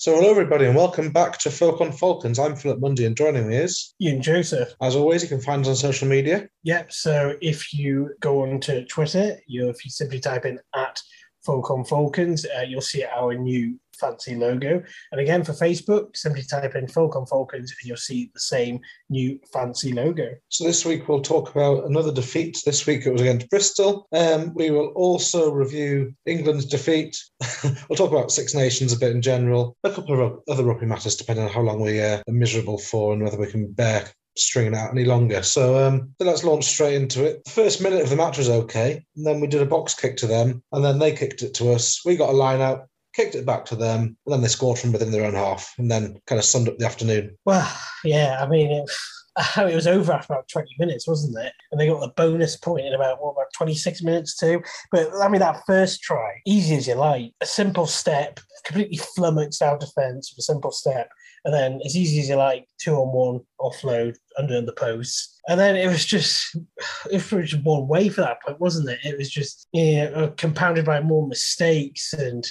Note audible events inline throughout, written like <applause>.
So, hello everybody, and welcome back to Folk on Falcons. I'm Philip Mundy, and joining me is, Ian Joseph. as always, you can find us on social media. Yep. So if you go on to Twitter, you if you simply type in at Folk on Falcons, uh, you'll see our new fancy logo. And again for Facebook, simply type in Folk on Falcons, and you'll see the same new fancy logo. So, this week we'll talk about another defeat. This week it was against Bristol. Um, we will also review England's defeat. <laughs> we'll talk about Six Nations a bit in general, a couple of other rugby matters, depending on how long we uh, are miserable for and whether we can bear stringing out any longer. So um, let's launch straight into it. The first minute of the match was okay, and then we did a box kick to them, and then they kicked it to us. We got a line out, kicked it back to them, and then they scored from within their own half, and then kind of summed up the afternoon. Well, yeah, I mean, it, <laughs> it was over after about 20 minutes, wasn't it? And they got the bonus point in about, what, about 26 minutes too? But I mean, that first try, easy as you like, a simple step, completely flummoxed our defence with a simple step. And then as easy as you like, two on one offload under the posts. And then it was just, <sighs> it was just one way for that point, wasn't it? It was just, you know, uh, compounded by more mistakes and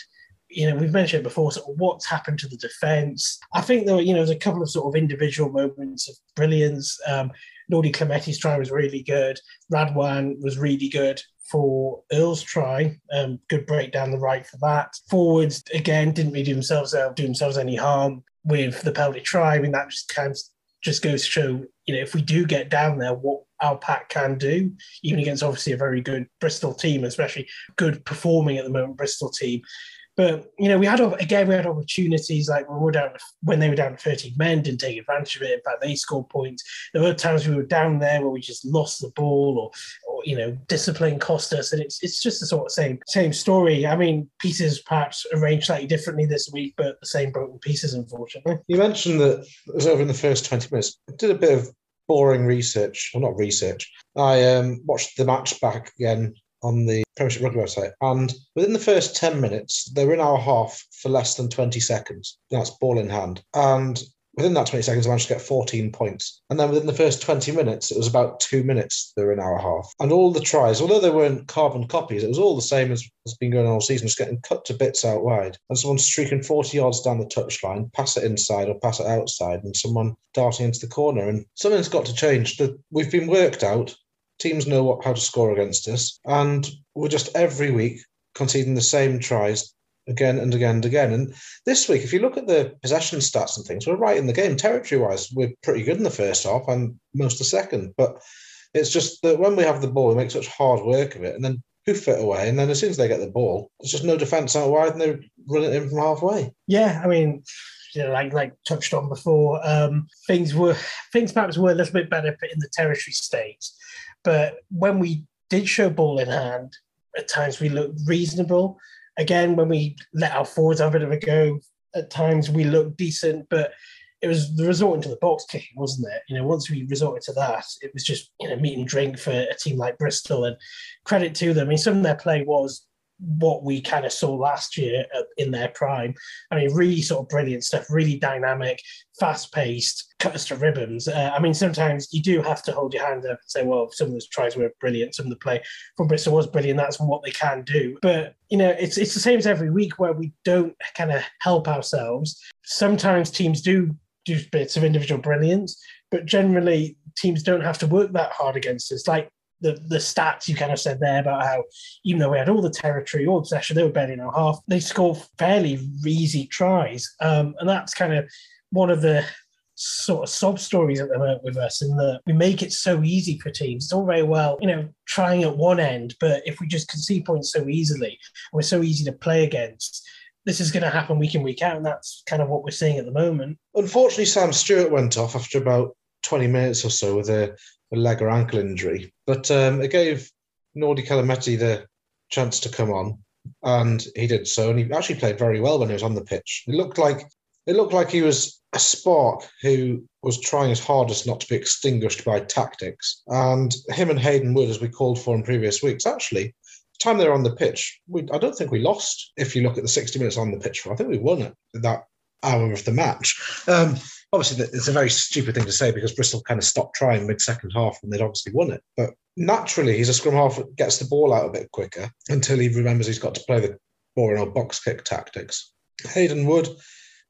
you know, we've mentioned before, sort of what's happened to the defence. I think there were, you know, there's a couple of sort of individual moments of brilliance. Um, Nordi Clemetti's try was really good. Radwan was really good for Earl's try. Um, good break down the right for that. Forwards, again, didn't really do themselves, uh, do themselves any harm with the penalty try. I mean, that just kind of just goes to show, you know, if we do get down there, what our pack can do, even against obviously a very good Bristol team, especially good performing at the moment Bristol team. But you know, we had again we had opportunities like when we were down when they were down to 13 men, didn't take advantage of it. In fact, they scored points. There were times we were down there where we just lost the ball, or, or you know, discipline cost us, and it's it's just the sort of same same story. I mean, pieces perhaps arranged slightly differently this week, but the same broken pieces, unfortunately. You mentioned that it was over in the first 20 minutes. I did a bit of boring research, well, not research. I um, watched the match back again on the Premiership Rugby website. And within the first 10 minutes, they were in our half for less than 20 seconds. That's ball in hand. And within that 20 seconds, I managed to get 14 points. And then within the first 20 minutes, it was about two minutes they were in our half. And all the tries, although they weren't carbon copies, it was all the same as has been going on all season, just getting cut to bits out wide. And someone streaking 40 yards down the touchline, pass it inside or pass it outside, and someone darting into the corner. And something's got to change. That We've been worked out teams know what, how to score against us, and we're just every week conceding the same tries again and again and again. And this week, if you look at the possession stats and things, we're right in the game. Territory wise, we're pretty good in the first half and most of the second. But it's just that when we have the ball, we make such hard work of it, and then hoof it away. And then as soon as they get the ball, there's just no defence out wide, and they run it in from halfway. Yeah, I mean. You know, like like touched on before, um, things were things perhaps were a little bit better in the territory states, but when we did show ball in hand, at times we looked reasonable. Again, when we let our forwards have a bit of a go, at times we looked decent, but it was the resorting to the box kicking, wasn't it? You know, once we resorted to that, it was just you know meat and drink for a team like Bristol. And credit to them. I mean, some of their play was what we kind of saw last year in their prime. I mean, really sort of brilliant stuff, really dynamic, fast paced, cut us to ribbons. Uh, I mean, sometimes you do have to hold your hand up and say, well, some of those tries were brilliant, some of the play from Bristol was brilliant. That's what they can do. But you know, it's it's the same as every week where we don't kind of help ourselves. Sometimes teams do do bits of individual brilliance, but generally teams don't have to work that hard against us. Like the the stats you kind of said there about how even though we had all the territory, all possession, they were barely in our half. They scored fairly easy tries, um, and that's kind of one of the sort of sob stories at the moment with us in that we make it so easy for teams. It's all very well, you know, trying at one end, but if we just concede points so easily, we're so easy to play against. This is going to happen week in week out, and that's kind of what we're seeing at the moment. Unfortunately, Sam Stewart went off after about 20 minutes or so with a a leg or ankle injury. But um, it gave Nordi Calemetti the chance to come on, and he did so. And he actually played very well when he was on the pitch. It looked like it looked like he was a spark who was trying his hardest not to be extinguished by tactics. And him and Hayden Wood, as we called for in previous weeks, actually, time they were on the pitch, we, I don't think we lost. If you look at the 60 minutes on the pitch, I think we won it that hour of the match. Um, obviously it's a very stupid thing to say because Bristol kind of stopped trying mid second half and they'd obviously won it. But naturally, he's a scrum half that gets the ball out a bit quicker until he remembers he's got to play the boring old box kick tactics. Hayden Wood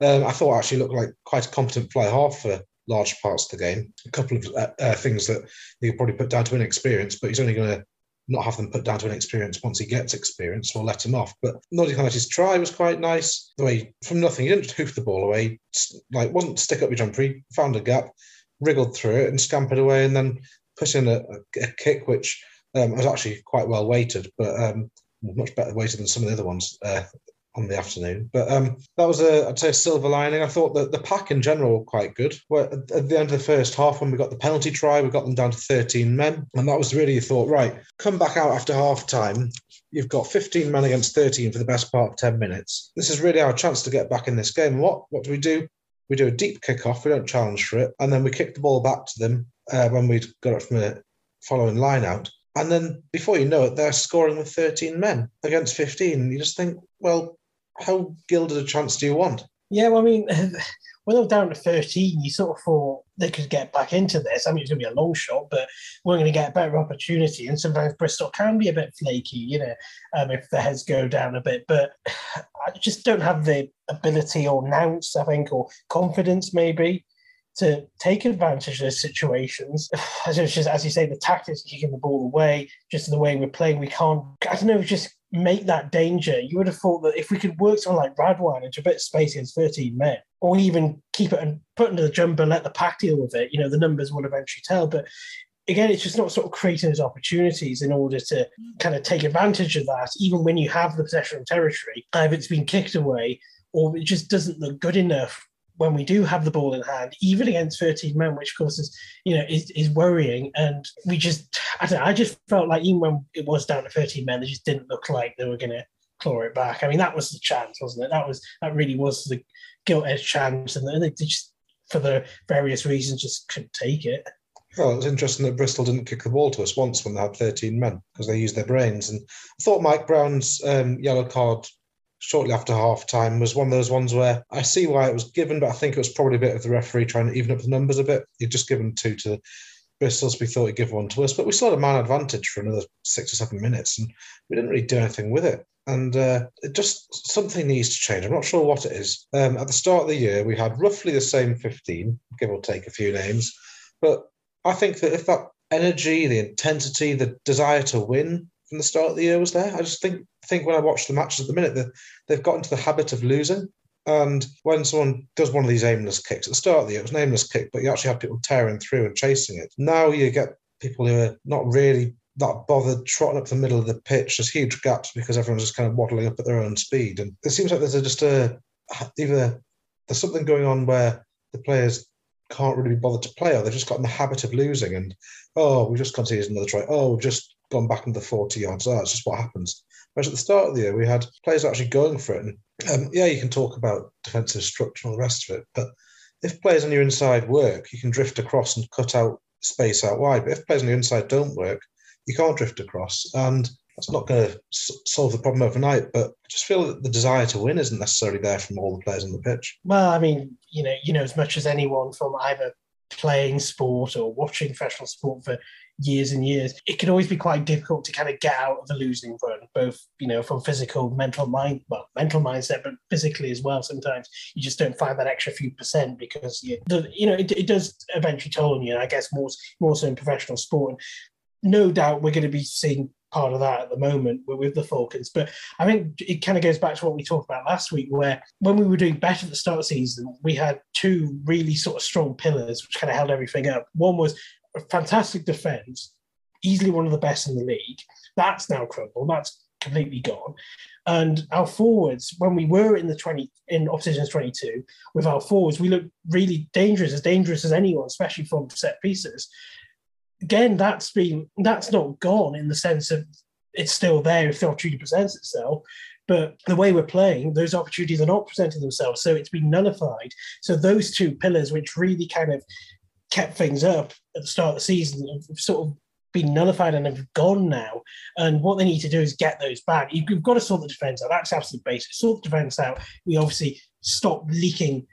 Um, I thought actually looked like quite a competent fly half for large parts of the game. A couple of uh, uh, things that you could probably put down to inexperience, but he's only going to not have them put down to an experience once he gets experience or let him off. But Nottingham United's try was quite nice. The way from nothing, he didn't hoof the ball away, like wasn't stick up your jumper. He found a gap, wriggled through it, and scampered away, and then put in a, a kick which um, was actually quite well weighted, but um, much better weighted than some of the other ones uh, on the afternoon. But um, that was a, I'd say, a silver lining. I thought that the pack in general were quite good. Well, at the end of the first half, when we got the penalty try, we got them down to 13 men, and that was really you thought, right, come back out after half time. You've got 15 men against 13 for the best part of 10 minutes. This is really our chance to get back in this game. What what do we do? We do a deep kick off. We don't challenge for it, and then we kick the ball back to them uh, when we'd got it from a following line out. And then before you know it, they're scoring with 13 men against 15. You just think, well, how gilded a chance do you want? Yeah, well, I mean, <laughs> when they were down to 13, you sort of thought they could get back into this. I mean, it's going to be a long shot, but we're going to get a better opportunity. And sometimes Bristol can be a bit flaky, you know, um, if the heads go down a bit. But <sighs> I just don't have the ability or nous, I think, or confidence maybe to take advantage of those situations. <sighs> As, just, as you say, the tactics kicking the ball away, just the way we're playing, we can't, I don't know, just make that danger. You would have thought that if we could work someone like Radwan into a bit of space against 13 men, or even keep it and put into the jumper, let the pack deal with it, you know, the numbers will eventually tell. But again, it's just not sort of creating those opportunities in order to kind of take advantage of that, even when you have the possession of territory. Either it's been kicked away or it just doesn't look good enough when we do have the ball in hand, even against 13 men, which of course is, you know, is, is worrying. And we just, I don't know, I just felt like even when it was down to 13 men, they just didn't look like they were going to claw it back. I mean, that was the chance, wasn't it? That was, that really was the gilt edge chance. And they just, for the various reasons, just couldn't take it. Well, it's interesting that Bristol didn't kick the ball to us once when they had 13 men because they used their brains. And I thought Mike Brown's um, yellow card shortly after half time was one of those ones where I see why it was given, but I think it was probably a bit of the referee trying to even up the numbers a bit. He'd just given two to Bristol, so we thought he'd give one to us, but we still had a man advantage for another six or seven minutes, and we didn't really do anything with it. And uh, it just something needs to change. I'm not sure what it is. Um, at the start of the year, we had roughly the same 15, give or take a few names, but I think that if that energy, the intensity, the desire to win from the start of the year was there. I just think think when I watch the matches at the minute, that they've got into the habit of losing. And when someone does one of these aimless kicks at the start of the year, it was an aimless kick, but you actually have people tearing through and chasing it. Now you get people who are not really that bothered trotting up the middle of the pitch. There's huge gaps because everyone's just kind of waddling up at their own speed. And it seems like there's a, just a either there's something going on where the players can't really be bothered to play, or they've just got in the habit of losing. And oh, we've just conceded another try. Oh, just gone back the 40 yards. Oh, that's just what happens. Whereas at the start of the year, we had players actually going for it. And um, yeah, you can talk about defensive structure and all the rest of it, but if players on your inside work, you can drift across and cut out space out wide. But if players on your inside don't work, you can't drift across. And that's not going to solve the problem overnight, but I just feel that the desire to win isn't necessarily there from all the players on the pitch. Well, I mean, you know, you know as much as anyone from either playing sport or watching professional sport for years and years, it can always be quite difficult to kind of get out of a losing run, both, you know, from physical, mental mind, well, mental mindset, but physically as well. Sometimes you just don't find that extra few percent because, you, the, you know, it, it does eventually toll on you. And I guess more, more so in professional sport. And no doubt we're going to be seeing part of that at the moment with the Falcons. But I think it kind of goes back to what we talked about last week, where when we were doing better at the start of the season, we had two really sort of strong pillars which kind of held everything up. One was a fantastic defence, easily one of the best in the league. That's now crumbled. That's completely gone. And our forwards, when we were in the 20 in opposition's 22, with our forwards, we looked really dangerous, as dangerous as anyone, especially from set pieces. Again, that's been that's not gone in the sense of it's still there if the opportunity presents itself. But the way we're playing, those opportunities are not presenting themselves. So it's been nullified. So those two pillars, which really kind of kept things up at the start of the season have sort of been nullified and have gone now. And what they need to do is get those back. You've got to sort the defence out. That's absolutely basic. Sort the defence out. We obviously stop leaking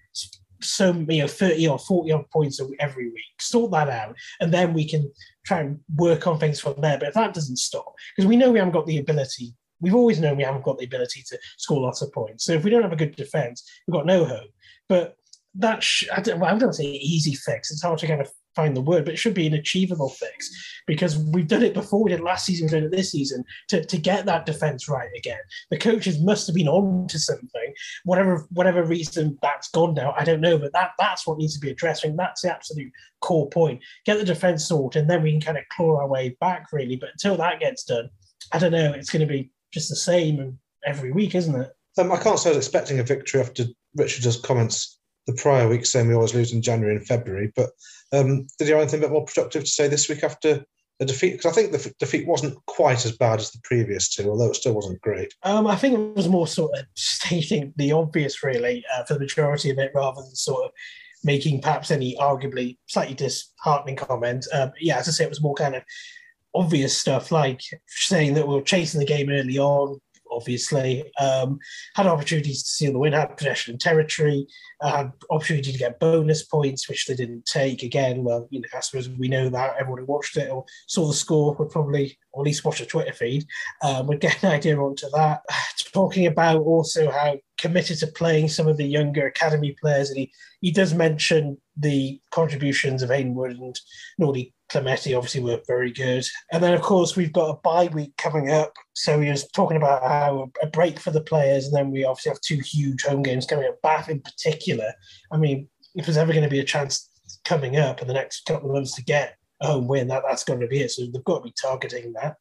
so you know 30 or 40 odd points every week sort that out and then we can try and work on things from there but if that doesn't stop because we know we haven't got the ability we've always known we haven't got the ability to score lots of points so if we don't have a good defense we've got no hope But that sh- I don't, well, I don't say easy fix. It's hard to kind of find the word, but it should be an achievable fix because we've done it before. We did last season, we did it this season to, to get that defense right again. The coaches must have been on to something. Whatever whatever reason that's gone now, I don't know, but that that's what needs to be addressed. I mean, that's the absolute core point. Get the defense sorted, and then we can kind of claw our way back, really. But until that gets done, I don't know. It's going to be just the same every week, isn't it? Um, I can't say I was expecting a victory after Richard's comments the prior week saying we always lose in January and February. But um, did you have anything a bit more productive to say this week after the defeat? Because I think the f- defeat wasn't quite as bad as the previous two, although it still wasn't great. Um, I think it was more sort of <laughs> stating the obvious, really, uh, for the majority of it, rather than sort of making perhaps any arguably slightly disheartening comments. Um, yeah, as I say, it was more kind of obvious stuff like saying that we were chasing the game early on, obviously. Um, had opportunities to seal the win, had possession and territory, uh, had opportunity to get bonus points, which they didn't take. Again, well, you know, I suppose we know that everyone who watched it or saw the score would probably, or at least watch a Twitter feed, um, would get <laughs> an idea onto that. <sighs> Talking about also how committed to playing some of the younger academy players, and he, he does mention the contributions of Hainwood and Nordi Clemeti obviously were very good. And then, of course, we've got a bye week coming up. So he was talking about how a break for the players, and then we obviously have two huge home games coming up. Bath in particular. I mean, if there's ever going to be a chance coming up in the next couple of months to get home win, that, that's going to be it. So they've got to be targeting that.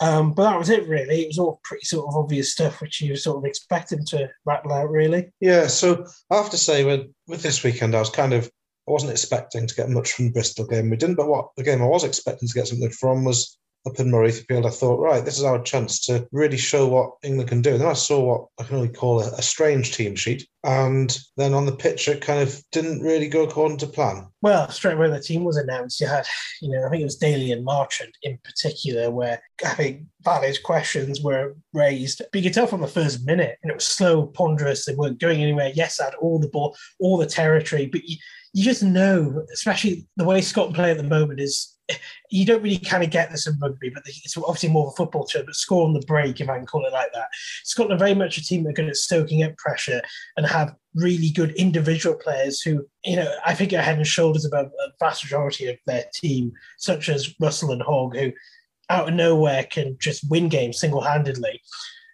Um, but that was it, really. It was all pretty sort of obvious stuff, which you sort of expect him to rattle out, really. Yeah, so I have to say, with, with this weekend, I was kind of I wasn't expecting to get much from the Bristol game. We didn't, but what the game I was expecting to get something from was up in Murrayfield. I thought, right, this is our chance to really show what England can do. And then I saw what I can only call a, a strange team sheet. And then on the pitch, it kind of didn't really go according to plan. Well, straight away the team was announced. You had, you know, I think it was Daly and Marchant in particular, where I think valid questions were raised. But you could tell from the first minute, and it was slow, ponderous. They weren't going anywhere. Yes, I had all the ball, all the territory, but you, you just know, especially the way Scotland play at the moment is you don't really kind of get this in rugby, but it's obviously more of a football term, but score on the break, if I can call it like that. Scotland are very much a team that are good at stoking up pressure and have really good individual players who, you know, I think are head and shoulders above a vast majority of their team, such as Russell and Hogg, who out of nowhere can just win games single handedly.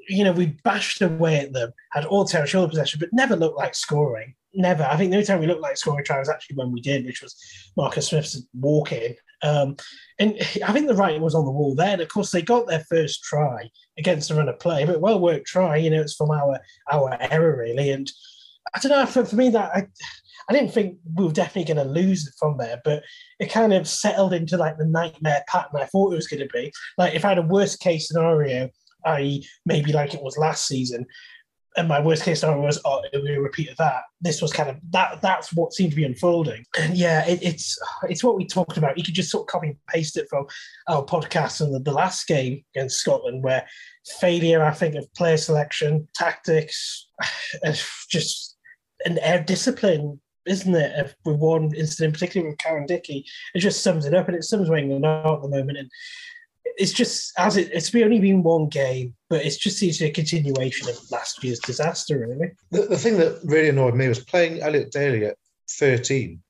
You know, we bashed away at them, had all territorial possession, but never looked like scoring never. I think the only time we looked like scoring try was actually when we did, which was Marcus Smith's walk in. Um, and I think the writing was on the wall there. And of course, they got their first try against run of play, but well worked try. You know, it's from our our error really. And I don't know for, for me that I. I didn't think we were definitely going to lose it from there, but it kind of settled into like the nightmare pattern I thought it was going to be. Like if I had a worst case scenario, i.e., maybe like it was last season, and my worst case scenario was, oh, we repeat of that. This was kind of that. That's what seemed to be unfolding. And yeah, it, it's it's what we talked about. You could just sort of copy and paste it from our podcast and the, the last game against Scotland, where failure, I think, of player selection, tactics, <sighs> just an air discipline, isn't it? If with one incident, particularly with Cowan-Dickie, it just sums it up, and it sums England are at the moment. And it's just as it, it's only been one game, but it's just seems to a continuation of last year's disaster, really. The, the thing that really annoyed me was playing Elliot Daly at 13.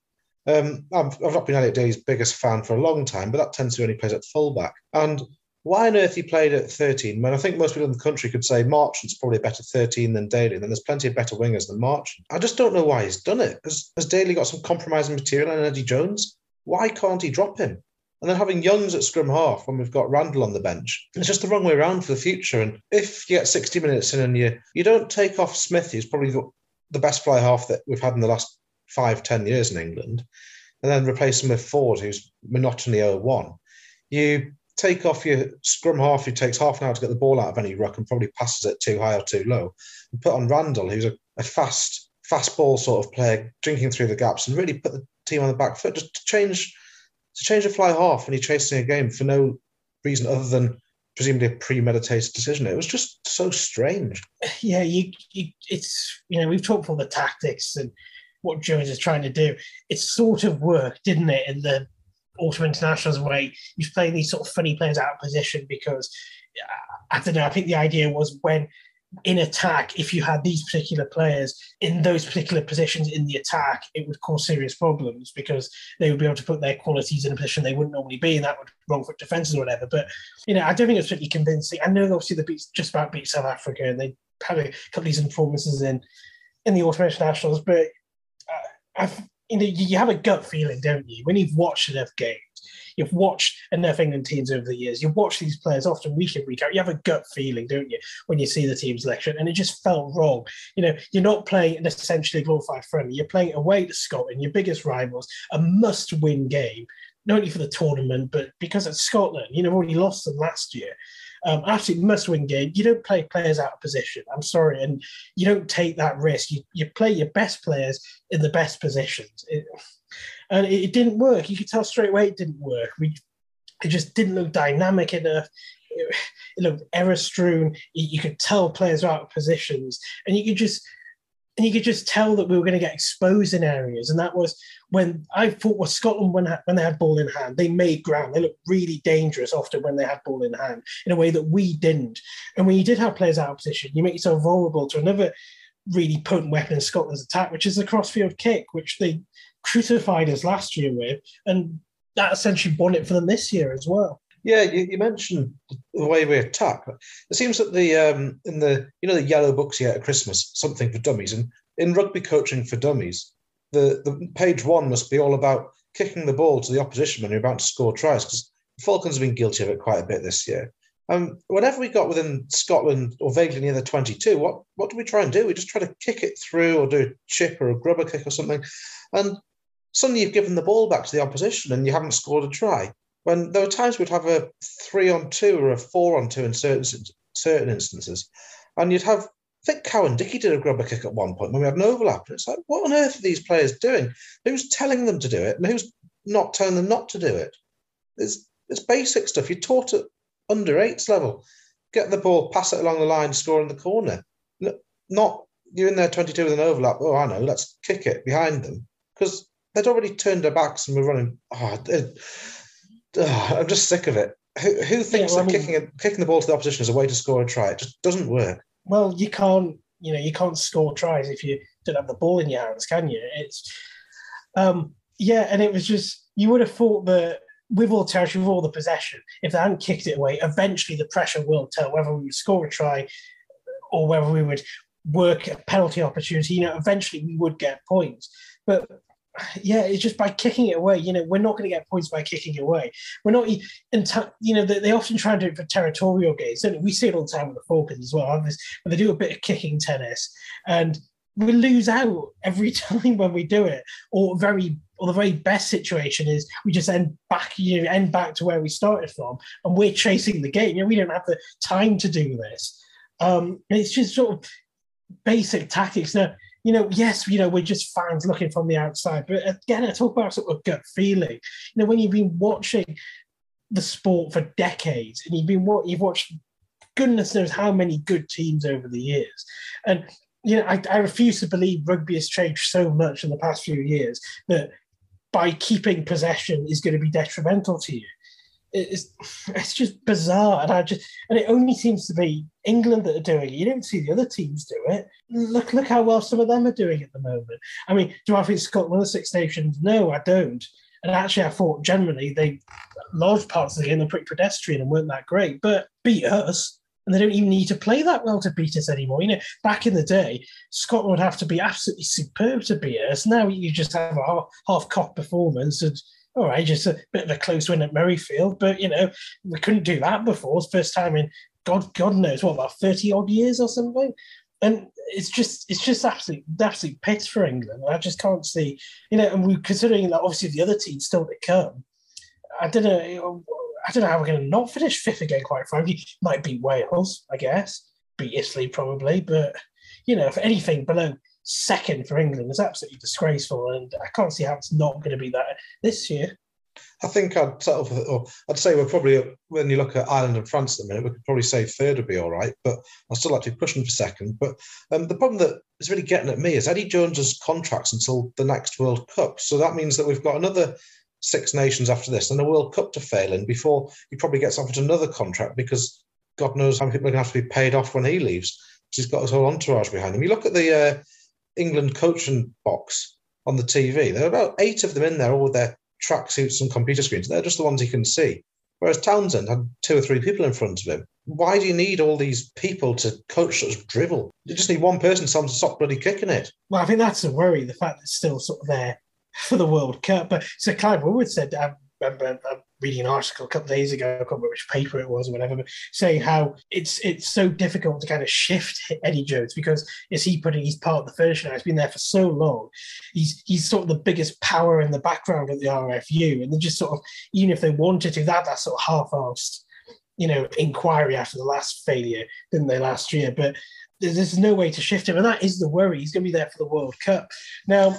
Um, I've, I've not been Elliot Daly's biggest fan for a long time, but that tends to only plays at fullback. And why on earth he played at 13 when I think most people in the country could say Marchant's probably a better 13 than Daly, and then there's plenty of better wingers than Marchant. I just don't know why he's done it. Has, has Daly got some compromising material on Eddie Jones? Why can't he drop him? And then having Youngs at scrum half when we've got Randall on the bench, it's just the wrong way around for the future. And if you get 60 minutes in and you, you don't take off Smith, who's probably the, best fly half that we've had in the last five, ten years in England, and then replace him with Ford, who's monotony 01, you take off your scrum half who takes half an hour to get the ball out of any ruck and probably passes it too high or too low, and put on Randall, who's a, a fast, fast ball sort of player, drinking through the gaps, and really put the team on the back foot just to change to change a fly half when you're chasing a game for no reason other than presumably a premeditated decision. It was just so strange. Yeah, you, you it's you know we've talked for the tactics and what Jones is trying to do. It sort of worked, didn't it? In the autumn internationals way, was playing these sort of funny players out of position because uh, I don't know. I think the idea was when in attack, if you had these particular players in those particular positions in the attack, it would cause serious problems because they would be able to put their qualities in a position they wouldn't normally be, and that would wrong foot defences or whatever. But you know, I don't think it's pretty convincing. I know obviously they beat just about beat South Africa, and they had a couple of these performances in in the Autumn Internationals, but uh, I've you know you have a gut feeling, don't you, when you've watched enough games You've watched enough England teams over the years. You've watched these players often week in, week out. You have a gut feeling, don't you, when you see the team selection? And it just felt wrong. You know, you're not playing an essentially glorified friendly. You're playing away to Scotland, your biggest rivals, a must-win game, not only for the tournament, but because it's Scotland. You know, already lost them last year. Um, absolutely must-win game. You don't play players out of position. I'm sorry, and you don't take that risk. You, you play your best players in the best positions. It, and it, it, didn't work. You could tell straight away it didn't work. We it just didn't look dynamic enough. It, it looked error strewn. You, you, could tell players were out of positions, and you could just and you could just tell that we were going to get exposed in areas. And that was when I thought was Scotland when when they had ball in hand, they made ground. They looked really dangerous often when they had ball in hand in a way that we didn't. And when you did have players out of position, you make yourself vulnerable to another really potent weapon in Scotland's attack, which is the crossfield kick, which they crucified us last year with, and that essentially won it for them this year as well. Yeah, you, you mentioned the way we attack. It seems that the um, in the you know the yellow books get at Christmas, something for dummies, and in rugby coaching for dummies, the the page one must be all about kicking the ball to the opposition when you're about to score tries because the Falcons have been guilty of it quite a bit this year. Um, whenever we got within Scotland or vaguely near the 22, what, what do we try and do? We just try to kick it through or do a chip or a grubber kick or something. And suddenly you've given the ball back to the opposition and you haven't scored a try. When there were times we'd have a three on two or a four on two in certain certain instances, and you'd have I think Cowan-Dickie did a grubber kick at one point when we had an overlap. And it's like, what on earth are these players doing? Who's telling them to do it and who's not telling them not to do it? It's, it's basic stuff. You're taught at under eights level. Get the ball, pass it along the line, score in the corner. Not you're in there 22 with an overlap. Oh, I know, let's kick it behind them. Because they'd already turned their backs and were running. Oh, it, oh, I'm just sick of it. Who, who thinks yeah, well, that I mean, kicking a, kicking the ball to the opposition is a way to score a try? It just doesn't work. Well, you can't. You know, you can't score tries if you don't have the ball in your hands, can you? It's, um, yeah, and it was just you would have thought that with all territory, with all the possession, if they hadn't kicked it away, eventually the pressure will tell whether we would score a try or whether we would work a penalty opportunity. You know, eventually we would get points. But yeah, it's just by kicking it away. You know, we're not going to get points by kicking it away. We're not, and you know, they, often try and do it for territorial games. Don't we see it all the time with the Falcons as well. This, they do a bit of kicking tennis, and we lose out every <laughs> time when we do it. Or very, or the very best situation is we just end back, you know, end back to where we started from, and we're chasing the game. You know, we don't have the time to do this. Um, it's just sort of basic tactics. Now, you know, yes, you know, we're just fans looking from the outside. But again, I talk about sort of gut feeling. You know, when you've been watching the sport for decades and you've been what you've watched goodness knows how many good teams over the years. And you know, I, I refuse to believe rugby has changed so much in the past few years that by keeping possession is going to be detrimental to you it's it's just bizarre, and I just and it only seems to be England that are doing it. You don't see the other teams do it. Look look how well some of them are doing at the moment. I mean, do I think Scotland the Six Nations? No, I don't. And actually, I thought generally they large parts of the game are pretty pedestrian and weren't that great, but beat us. And they don't even need to play that well to beat us anymore. You know, back in the day, Scotland would have to be absolutely superb to beat us. Now you just have a half, half cock performance and all right, just a bit of a close win at Murrayfield, but you know, we couldn't do that before. First time in God, God knows what about thirty odd years or something. And it's just, it's just absolute, absolute pits for England. I just can't see, you know, and we're considering that obviously the other teams still to come. I don't know, I don't know how we're going to not finish fifth again. Quite frankly, might be Wales, I guess, beat Italy probably, but you know, if anything below second for England is absolutely disgraceful, and I can't see how it's not going to be that this year. I think I'd sort of, I'd say we're probably when you look at Ireland and France at the minute, we could probably say third would be all right, but I'd still like to be pushing for second. But um, the problem that is really getting at me is Eddie Jones's contracts until the next World Cup. So that means that we've got another six nations after this and a World Cup to fail in before he probably gets offered another contract because God knows how many people are going to have to be paid off when he leaves. He's got his whole entourage behind him. You look at the uh, England coaching box on the TV. There are about eight of them in there, all with their tracksuits and computer screens. They're just the ones he can see. Whereas Townsend had two or three people in front of him. Why do you need all these people to coach such drivel? You just need one person someone to stop bloody kicking it. Well, I think that's a worry, the fact that it's still sort of there for the World Cup. But so Clive Woodward said, um, remember reading an article a couple of days ago, I can't remember which paper it was or whatever, but saying how it's it's so difficult to kind of shift Eddie Jones because as he put it, he's part of the furniture now. He's been there for so long. He's he's sort of the biggest power in the background of the RFU, and they just sort of even if they wanted to, that that sort of half-assed, you know, inquiry after the last failure, didn't they last year? But there's, there's no way to shift him, and that is the worry. He's going to be there for the World Cup now.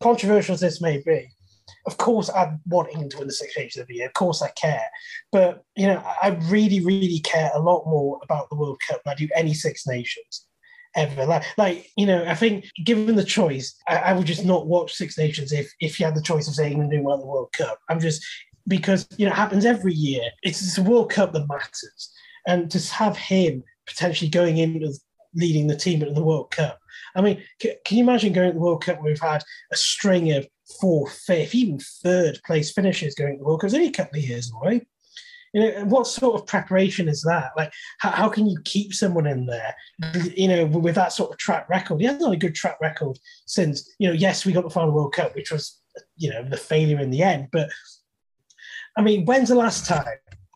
Controversial as this may be, of course I want England to win the Six Nations every year. Of course I care. But you know, I really, really care a lot more about the World Cup than I do any Six Nations ever. Like, like you know, I think given the choice, I, I would just not watch Six Nations if if you had the choice of saying England doing well at the World Cup. I'm just because you know it happens every year. It's, it's a World Cup that matters, and to have him potentially going in with leading the team at the World Cup. I mean, can, can you imagine going to the World Cup where we've had a string of fourth, fifth, even third place finishes going to the World Cup. It's only a couple of years away. You know, what sort of preparation is that? Like, how, how can you keep someone in there, you know, with that sort of track record? He has not a good track record since, you know, yes, we got the final World Cup, which was, you know, the failure in the end. But I mean, when's the last time?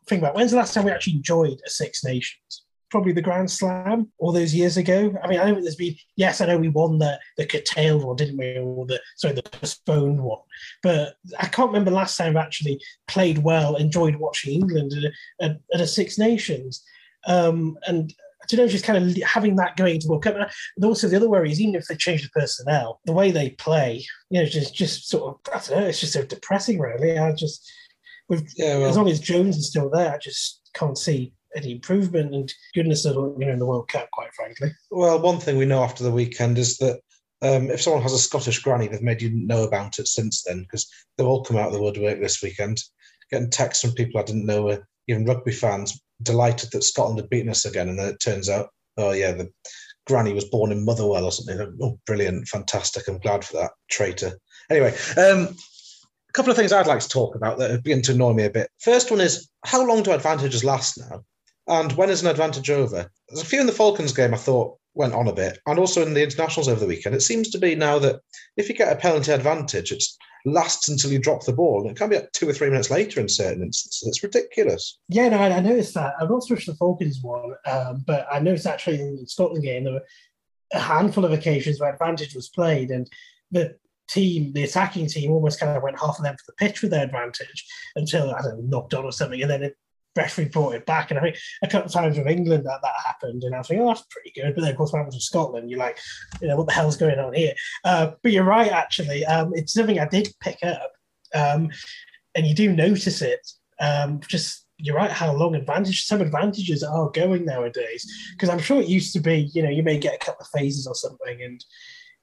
Think about when's the last time we actually enjoyed a Six Nations? Probably the Grand Slam all those years ago. I mean, I know there's been yes, I know we won the the curtailed one, didn't we? Or the sorry, the postponed one. But I can't remember last time I actually played well, enjoyed watching England at a, at, at a Six Nations. Um, and I don't know, just kind of having that going into World Cup. And also the other worry is even if they change the personnel, the way they play, you know, just just sort of I don't know, it's just so depressing really. I just with yeah, well, as long as Jones is still there, I just can't see any improvement. And goodness what you know in the World Cup, quite frankly. Well, one thing we know after the weekend is that um, if someone has a Scottish granny, they've made you know about it since then because they've all come out of the woodwork this weekend. Getting texts from people I didn't know were even rugby fans delighted that Scotland had beaten us again, and then it turns out, oh yeah, the granny was born in Motherwell or something. Oh, brilliant, fantastic! I'm glad for that traitor. Anyway, um, a couple of things I'd like to talk about that have begun to annoy me a bit. First one is how long do advantages last now? And when is an advantage over? There's a few in the Falcons game I thought went on a bit, and also in the internationals over the weekend. It seems to be now that if you get a penalty advantage, it lasts until you drop the ball. And it can be two or three minutes later in certain instances. It's ridiculous. Yeah, no, I, noticed that. I'm not so much the Falcons one, um, but I noticed actually in the Scotland game there were a handful of occasions where advantage was played, and the team, the attacking team, almost kind of went half of them for the pitch with their advantage until I don't know knocked on or something, and then it referee brought it back. And I think a couple of times with England that that happened, and I was like, oh, that's pretty good. But then, of course, when it was with Scotland, you're like, you know, what the hell's going on here? Uh, but you're right, actually. Um, it's something I did pick up, um, and you do notice it. Um, just you're right, how long advantage some advantages are going nowadays. Because I'm sure it used to be, you know, you may get a couple of phases or something, and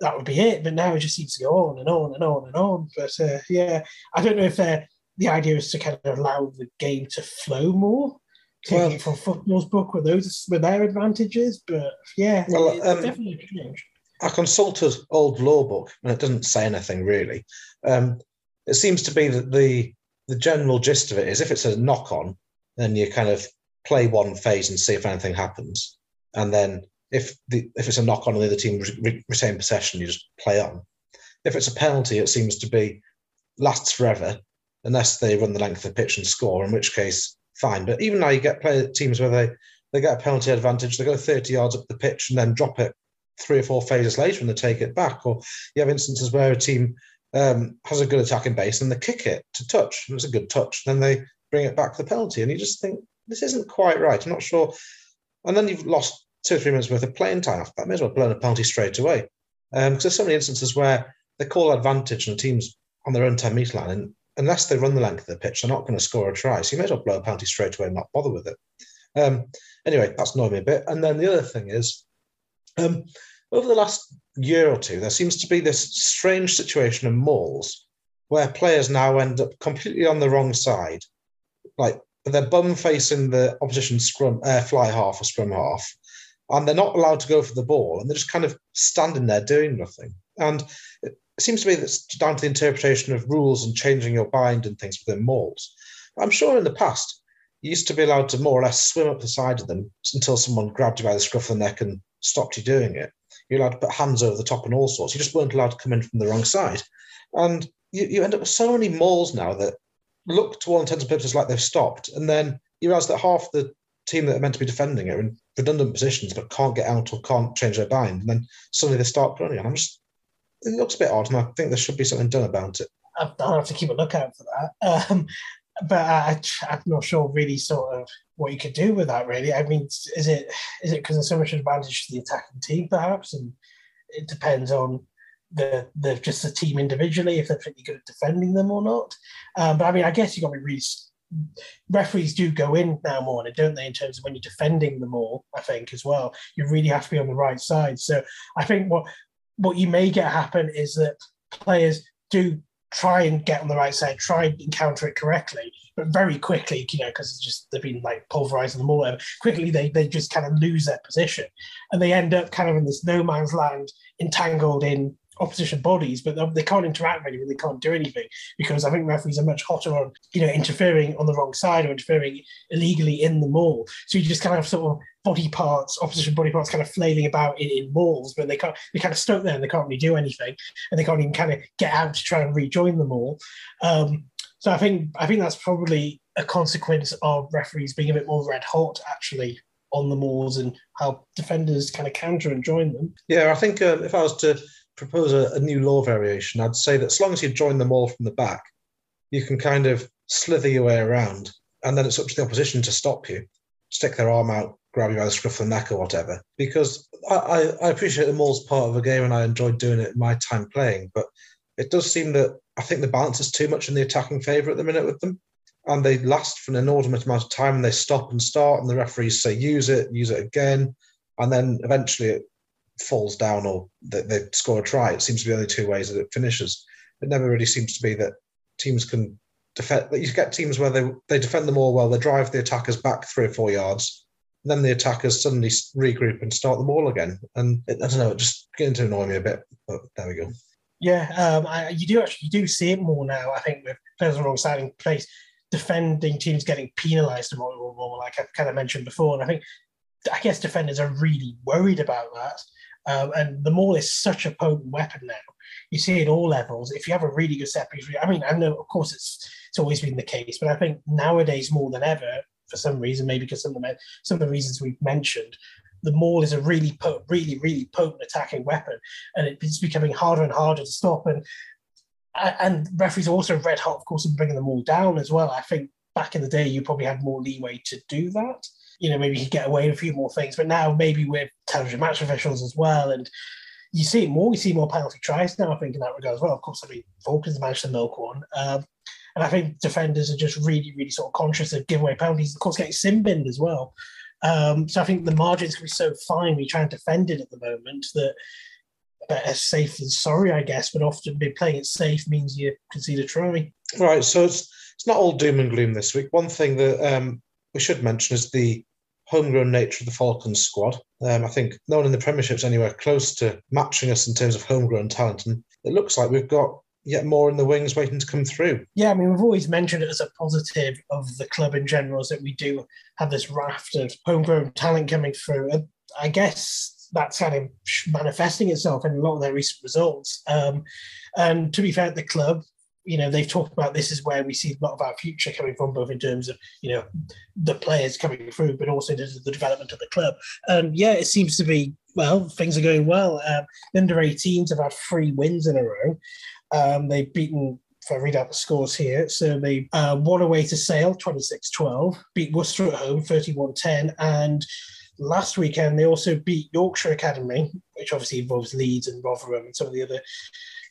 that would be it. But now it just seems to go on and on and on and on. But uh, yeah, I don't know if they're the idea is to kind of allow the game to flow more. Taking well, from football's book with those with their advantages, but yeah, well, um, definitely changed. I consulted old law book, and it doesn't say anything really. Um, it seems to be that the the general gist of it is if it's a knock on, then you kind of play one phase and see if anything happens, and then if the if it's a knock on and the other team re- retain possession, you just play on. If it's a penalty, it seems to be lasts forever, unless they run the length of the pitch and score, in which case, fine. But even now, you get play teams where they, they get a penalty advantage, they go 30 yards up the pitch and then drop it three or four phases later and they take it back. Or you have instances where a team um, has a good attacking base and they kick it to touch, and it's a good touch, then they bring it back for the penalty. And you just think, this isn't quite right. I'm not sure. And then you've lost two or three minutes worth of playing time after that. May as well blow a penalty straight away. Because um, there's so many instances where they call advantage and team's on their own 10 metre line and unless they run the length of the pitch, they're not going to score a try. So you may as well blow a penalty straight away and not bother with it. Um, anyway, that's annoyed me a bit. And then the other thing is, um, over the last year or two, there seems to be this strange situation in mauls where players now end up completely on the wrong side, like they're bum facing the opposition scrum uh, fly half or scrum half, and they're not allowed to go for the ball, and they're just kind of standing there doing nothing. And it seems to me that's down to the interpretation of rules and changing your bind and things within mauls. I'm sure in the past you used to be allowed to more or less swim up the side of them until someone grabbed you by the scruff of the neck and stopped you doing it. You're allowed to put hands over the top and all sorts. You just weren't allowed to come in from the wrong side. And you, you end up with so many mauls now that look to all intents and purposes like they've stopped. And then you realise that half the team that are meant to be defending it are in redundant positions but can't get out or can't change their bind. And then suddenly they start running. And I'm just, it looks a bit odd. And I think there should be something done about it. I'll have to keep a lookout for that. Um, but I, I'm not sure really sort of what you could do with that. Really, I mean, is it is it because there's so much advantage to the attacking team, perhaps, and it depends on the the just the team individually if they're pretty good at defending them or not. Um, but I mean, I guess you've got to be really. Referees do go in now more, and don't they? In terms of when you're defending them all, I think as well, you really have to be on the right side. So I think what what you may get happen is that players do try and get on the right side, try and encounter it correctly, but very quickly, you know, because it's just they've been like pulverizing them all. over, Quickly, they they just kind of lose their position, and they end up kind of in this no man's land, entangled in opposition bodies, but they can't interact really, they can't do anything because I think referees are much hotter on, you know, interfering on the wrong side or interfering illegally in the maul. So you just kind of sort of body parts, opposition body parts, kind of flailing about in, in mauls, but they can't, they kind of stuck there and they can't really do anything, and they can't even kind of get out to try and rejoin the maul. Um, so I think I think that's probably a consequence of referees being a bit more red hot actually on the mauls and how defenders kind of counter and join them. Yeah, I think uh, if I was to propose a, a, new law variation, I'd say that as long as you join them all from the back, you can kind of slither your way around, and then it's up to the opposition to stop you, stick their arm out, grab you by the scruff of the neck or whatever. Because I, I, I appreciate the maul's part of a game, and I enjoyed doing it my time playing, but it does seem that I think the balance is too much in the attacking favour at the minute with them. And they last for an inordinate amount of time and they stop and start, and the referees say, use it, use it again. And then eventually it falls down or they score a try. It seems to be only two ways that it finishes. It never really seems to be that teams can defend. You get teams where they they defend them all well. They drive the attackers back three or four yards. Then the attackers suddenly regroup and start the ball again. And it, I don't know, it just getting to annoy me a bit. But there we go. Yeah, um, I, you do actually you do see it more now. I think with players on the wrong side in place, defending teams getting penalised more, more, more, like I kind of mentioned before. And I think I guess defenders are really worried about that. Um, and the maul is such a potent weapon now. You see it all levels. If you have a really good set piece, I mean, I know, of course, it's it's always been the case, but I think nowadays more than ever, for some reason, maybe because some of the some of the reasons we've mentioned, the maul is a really really really potent attacking weapon, and it's becoming harder and harder to stop. And and referees are also red hot, of course, in bringing the maul down as well. I think back in the day, you probably had more leeway to do that you know, maybe he could get away with a few more things. But now maybe with television match officials as well, and you see more. We see more penalty tries now. I think in that regard as well. Of course, I mean Falcons managed to milk one, um, and I think defenders are just really, really sort of conscious of giving away penalties. Of course, getting sin binned as well. Um, so I think the margins can be so fine. We try and defend it at the moment that better safe than sorry, I guess. But often being playing it safe means you concede a try. Right. So it's it's not all doom and gloom this week. One thing that um, we should mention is the homegrown nature of the Falcons squad. Um, I think no one in the Premiership is anywhere close to matching us in terms of homegrown talent, and it looks like we've got yet more in the wings waiting to come through. Yeah, I mean, we've always mentioned it as a positive of the club in general, is that we do have this raft of homegrown talent coming through. And I guess that's kind of manifesting itself in a lot of their recent results. Um, and to be fair, the club you know they've talked about this is where we see a lot of our future coming from both in terms of you know the players coming through but also the development of the club. And yeah it seems to be well things are going well. Um, under 18s have had three wins in a row. Um, they've beaten if I read out the scores here, so they uh, won away to Sale 26 12, beat Worcester at home 31 10, and last weekend they also beat Yorkshire Academy, which obviously involves Leeds and Rotherham and some of the other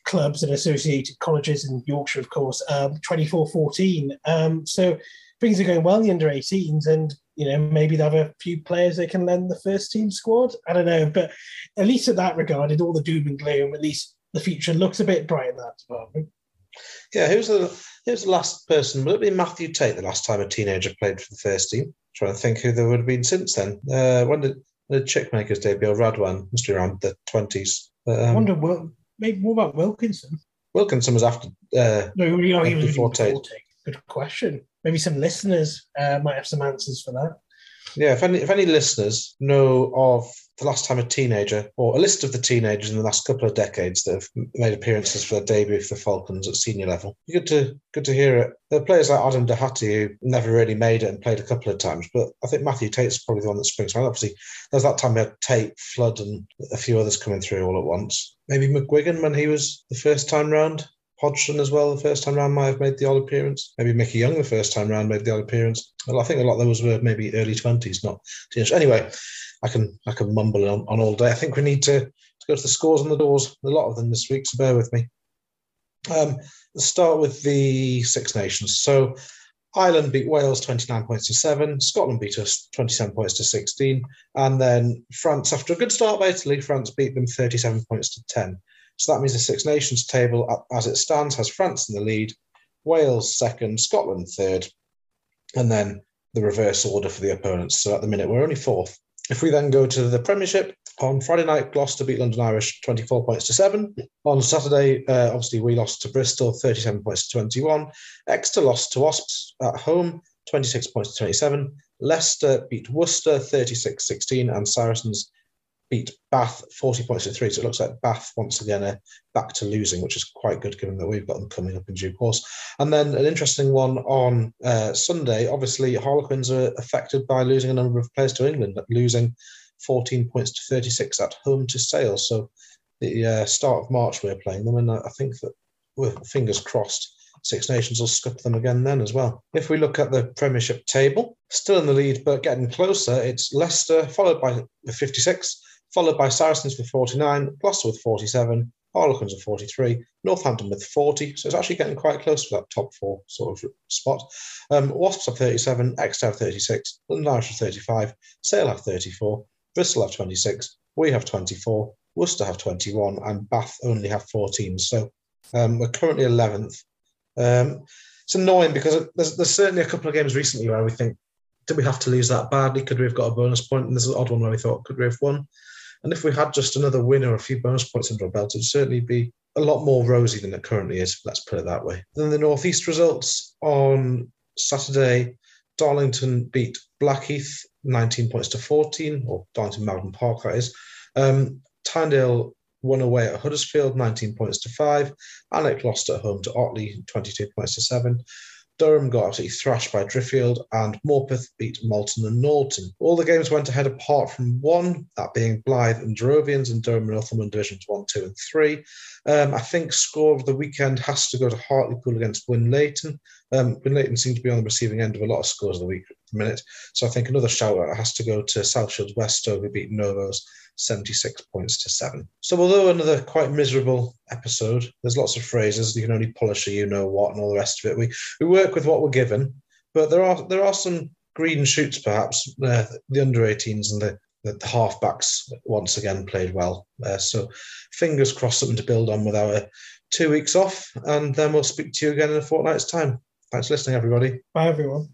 clubs and associated colleges in Yorkshire, of course, um, 24-14. Um, so things are going well, in the under 18s, and you know maybe they have a few players they can lend the first team squad. I don't know, but at least in that regard, in all the doom and gloom, at least the future looks a bit bright in that department. Yeah, who's the who's the last person? Would it be Mathew Tait the last time a teenager played for the first team? I'm trying to think who there would have been since then. Uh, when did The chick maker's debut, Radwan, must be around the 20s. Um, I wonder, well, maybe what about Wilkinson? Wilkinson was after. Uh, no, you know, he was before Tate. Good question. Maybe some listeners uh, might have some answers for that. Yeah, if any if any listeners know of the last time a teenager or a list of the teenagers in the last couple of decades that have made appearances for their debut for the Falcons at senior level, good to good to hear it. There are players like Adam Doherty who never really made it and played a couple of times, but I think Mathew Tait's probably the one that springs to mind. Obviously, there's that time we had Tait, Flood, and a few others coming through all at once. Maybe McGuigan when he was the first time round. Hodgson as well, the first time round might have made the odd appearance. Maybe Mickey Young the first time round made the odd appearance. Well, I think a lot of those were maybe early twenties, not teenagers. Anyway, I can I can mumble on, on all day. I think we need to, to go to the scores on the doors. A lot of them this week, so bear with me. Um, let's start with the Six Nations. So Ireland beat Wales 29 points to 7. Scotland beat us 27 points to 16. And then France, after a good start by Italy, France beat them 37 points to 10. So that means the Six Nations table, as it stands, has France in the lead, Wales second, Scotland third, and then the reverse order for the opponents. So at the minute, we're only fourth. If we then go to the Premiership, on Friday night, Gloucester beat London Irish 24 points to 7. On Saturday, uh, obviously, we lost to Bristol 37 points to 21. Exeter lost to Wasps at home 26 points to 27. Leicester beat Worcester 36 16, and Saracens beat Bath 40 points to three. So it looks like Bath once again are back to losing, which is quite good given that we've got them coming up in due course. And then an interesting one on uh, Sunday. Obviously, Harlequins are affected by losing a number of players to England, losing 14 points to 36 at home to Sale. So the uh, start of March we're playing them, and I think that with fingers crossed. Six Nations will skip them again then as well. If we look at the Premiership table, still in the lead but getting closer, it's Leicester, followed by the 56, followed by Saracens with 49, Gloucester with 47, Harlequins with 43, Northampton with 40. So it's actually getting quite close to that top four sort of spot. Um, Wasps have 37, Exeter have 36, London Irish have 35, Sale have 34, Bristol have 26, we have 24, Worcester have 21, and Bath only have 14. So um, we're currently 11th. Um, it's annoying because there's, there's certainly a couple of games recently where we think, did we have to lose that badly? Could we have got a bonus point? And there's an odd one where we thought, could we have won? And if we had just another win or a few bonus points under our belt, it'd certainly be a lot more rosy than it currently is. Let's put it that way. Then the Northeast results on Saturday, Darlington beat Blackheath 19 points to 14, or Darlington Mowden Park, that is. Um, Tynedale won away at Huddersfield, 19 points to 5. Alnwick lost at home to Otley, 22 points to 7. Durham got absolutely thrashed by Driffield, and Morpeth beat Malton and Norton. All the games went ahead apart from one, that being Blyth and Jarrovians in Durham and Northumberland Divisions 1, 2, and 3. Um, I think score of the weekend has to go to Hartlepool against Winlaton. Um, Winlaton seem to be on the receiving end of a lot of scores of the week at the minute. So I think another shout out has to go to South Shields Westoe, who beat Novos 76 points to seven. So, although another quite miserable episode, there's lots of phrases you can only polish a you know what and all the rest of it. We we work with what we're given, but there are there are some green shoots perhaps. Uh, the under 18s and the, the, halfbacks once again played well. Uh, so, fingers crossed something to build on with our two weeks off, and then we'll speak to you again in a fortnight's time. Thanks for listening, everybody. Bye, everyone.